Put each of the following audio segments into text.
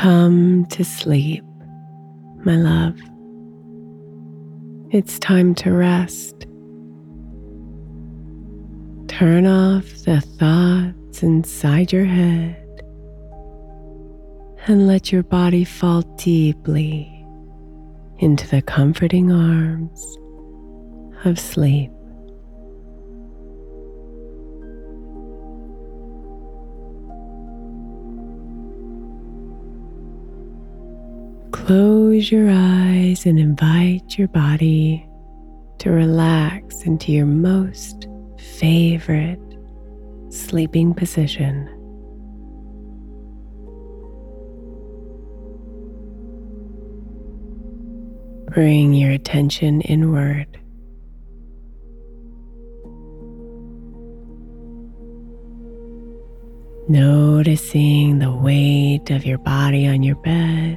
Come to sleep, my love. It's time to rest. Turn off the thoughts inside your head and let your body fall deeply into the comforting arms of sleep. Close your eyes and invite your body to relax into your most favorite sleeping position. Bring your attention inward. Noticing the weight of your body on your bed.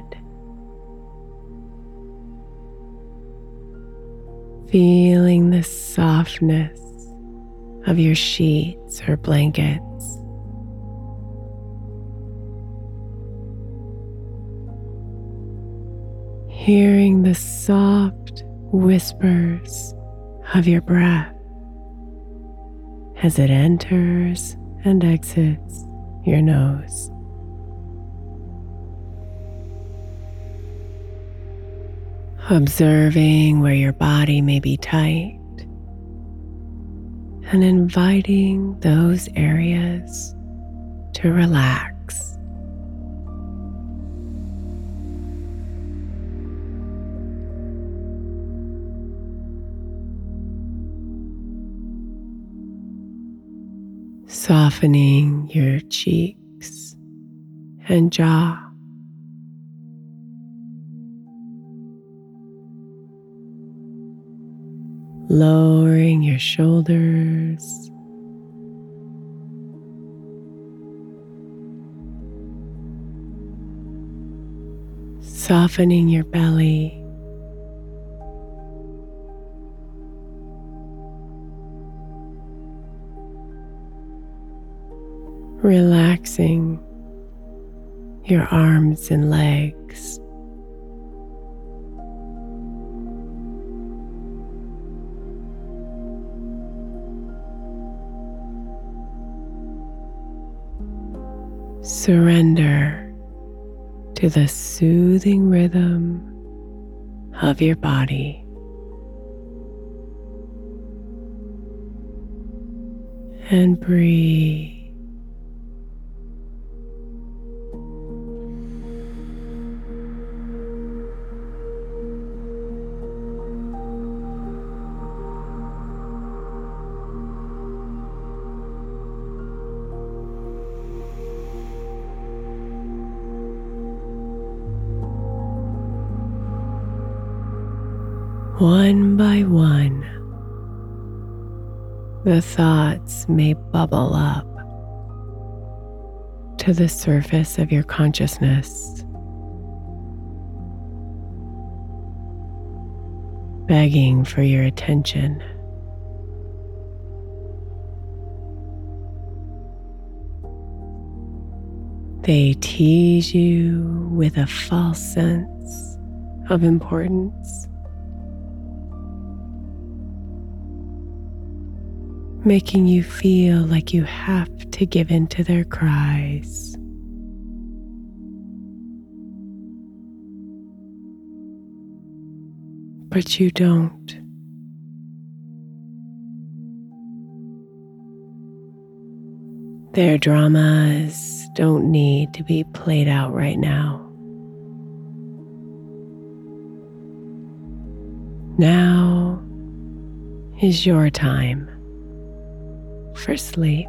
Feeling the softness of your sheets or blankets. Hearing the soft whispers of your breath as it enters and exits your nose. Observing where your body may be tight and inviting those areas to relax. Softening your cheeks and jaw. Lowering your shoulders. Softening your belly. Relaxing your arms and legs. Surrender to the soothing rhythm of your body. And breathe by one, the thoughts may bubble up to the surface of your consciousness, begging for your attention. They tease you with a false sense of importance. Making you feel like you have to give in to their cries. But you don't. Their dramas don't need to be played out right now. Now is your time for sleep.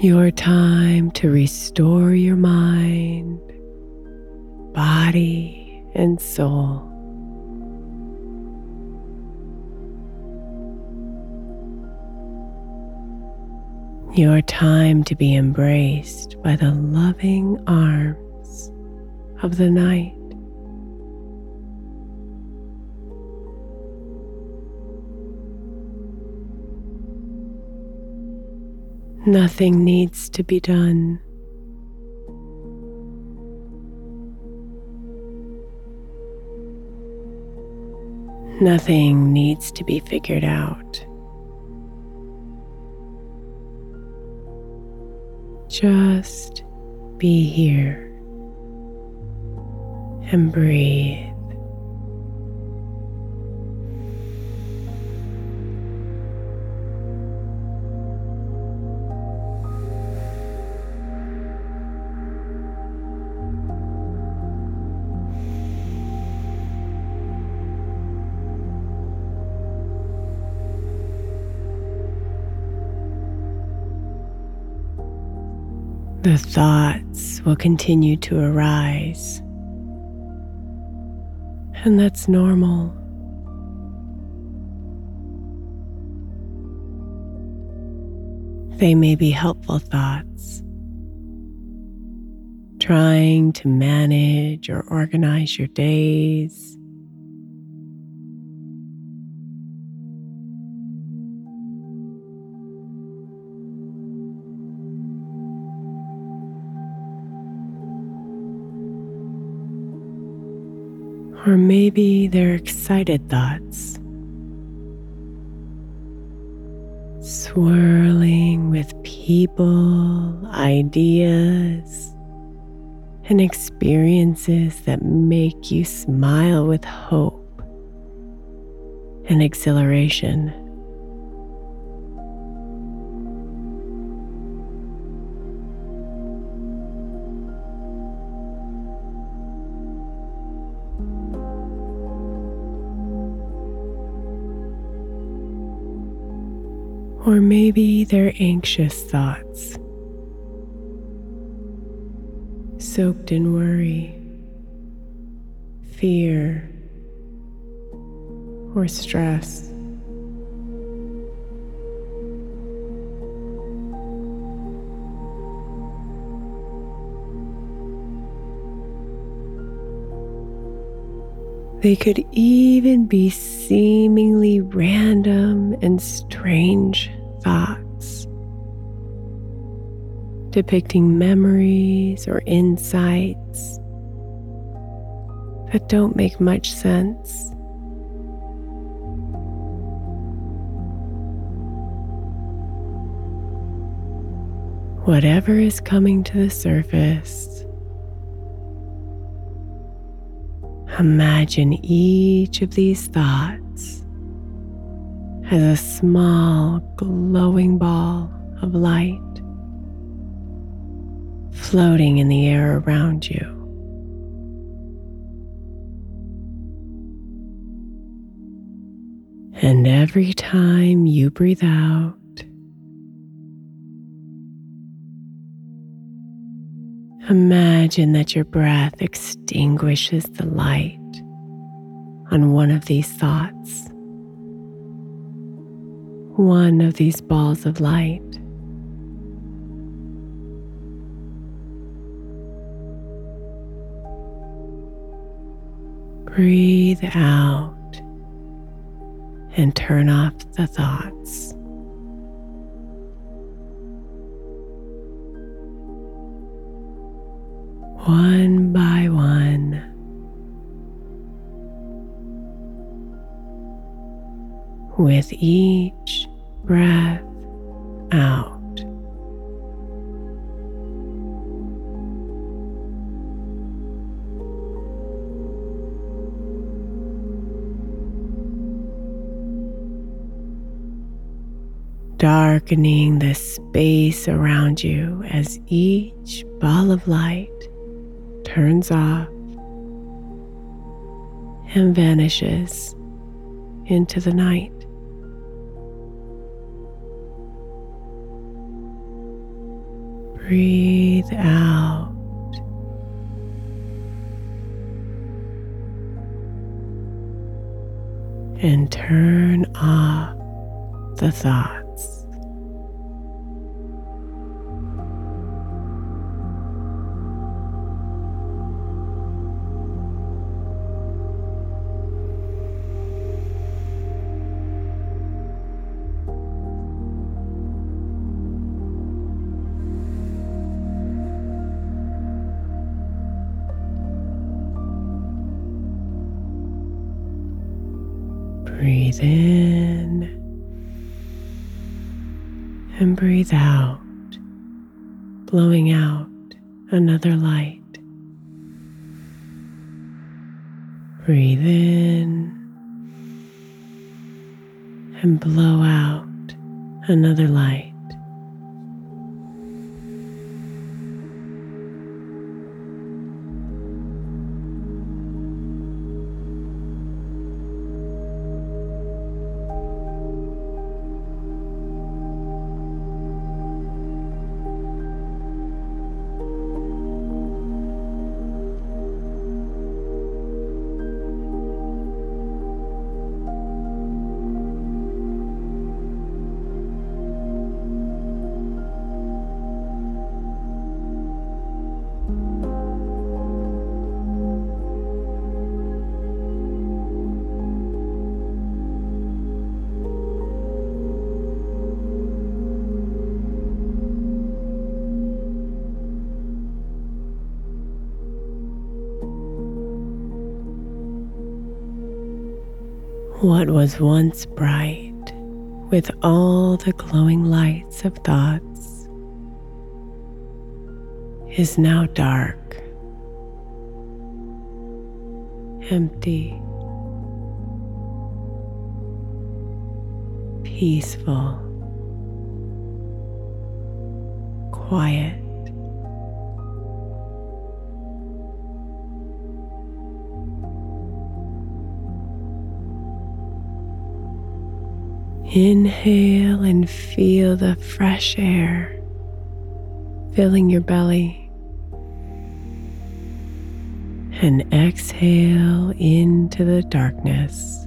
Your time to restore your mind, body, and soul. Your time to be embraced by the loving arms of the night. Nothing needs to be done. Nothing needs to be figured out. Just be here and breathe. The thoughts will continue to arise, and that's normal. They may be helpful thoughts, trying to manage or organize your days maybe they're excited thoughts, swirling with people, ideas, and experiences that make you smile with hope and exhilaration. Or maybe they're anxious thoughts, soaked in worry, fear, or stress. They could even be seemingly random and strange thoughts, depicting memories or insights that don't make much sense. Whatever is coming to the surface Imagine each of these thoughts as a small glowing ball of light floating in the air around you. And every time you breathe out, Imagine that your breath extinguishes the light on one of these thoughts, one of these balls of light. Breathe out and turn off the thoughts. One by one. With each breath out. darkening the space around you as each ball of light turns off and vanishes into the night. Breathe out. And turn off the thought. Breathe in and breathe out, blowing out another light. Breathe in and blow out another light. What was once bright with all the glowing lights of thoughts is now dark, empty, peaceful, quiet. Inhale and feel the fresh air filling your belly. And exhale into the darkness.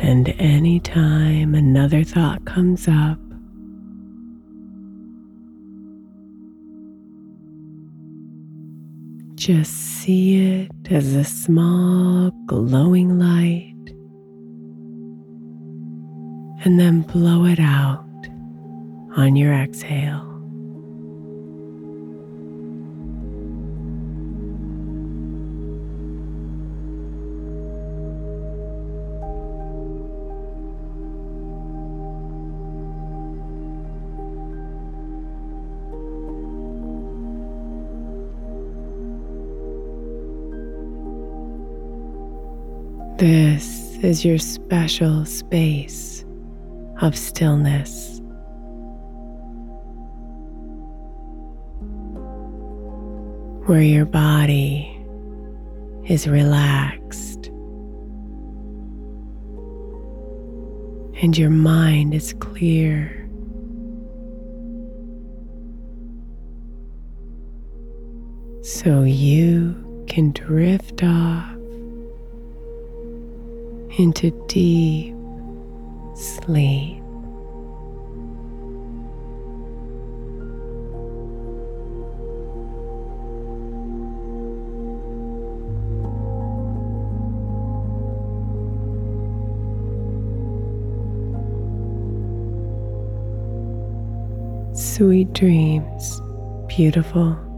And anytime another thought comes up, Just see it as a small glowing light and then blow it out on your exhale. Is your special space of stillness. Where your body is relaxed and your mind is clear. So you can drift off into deep sleep. Sweet dreams, beautiful.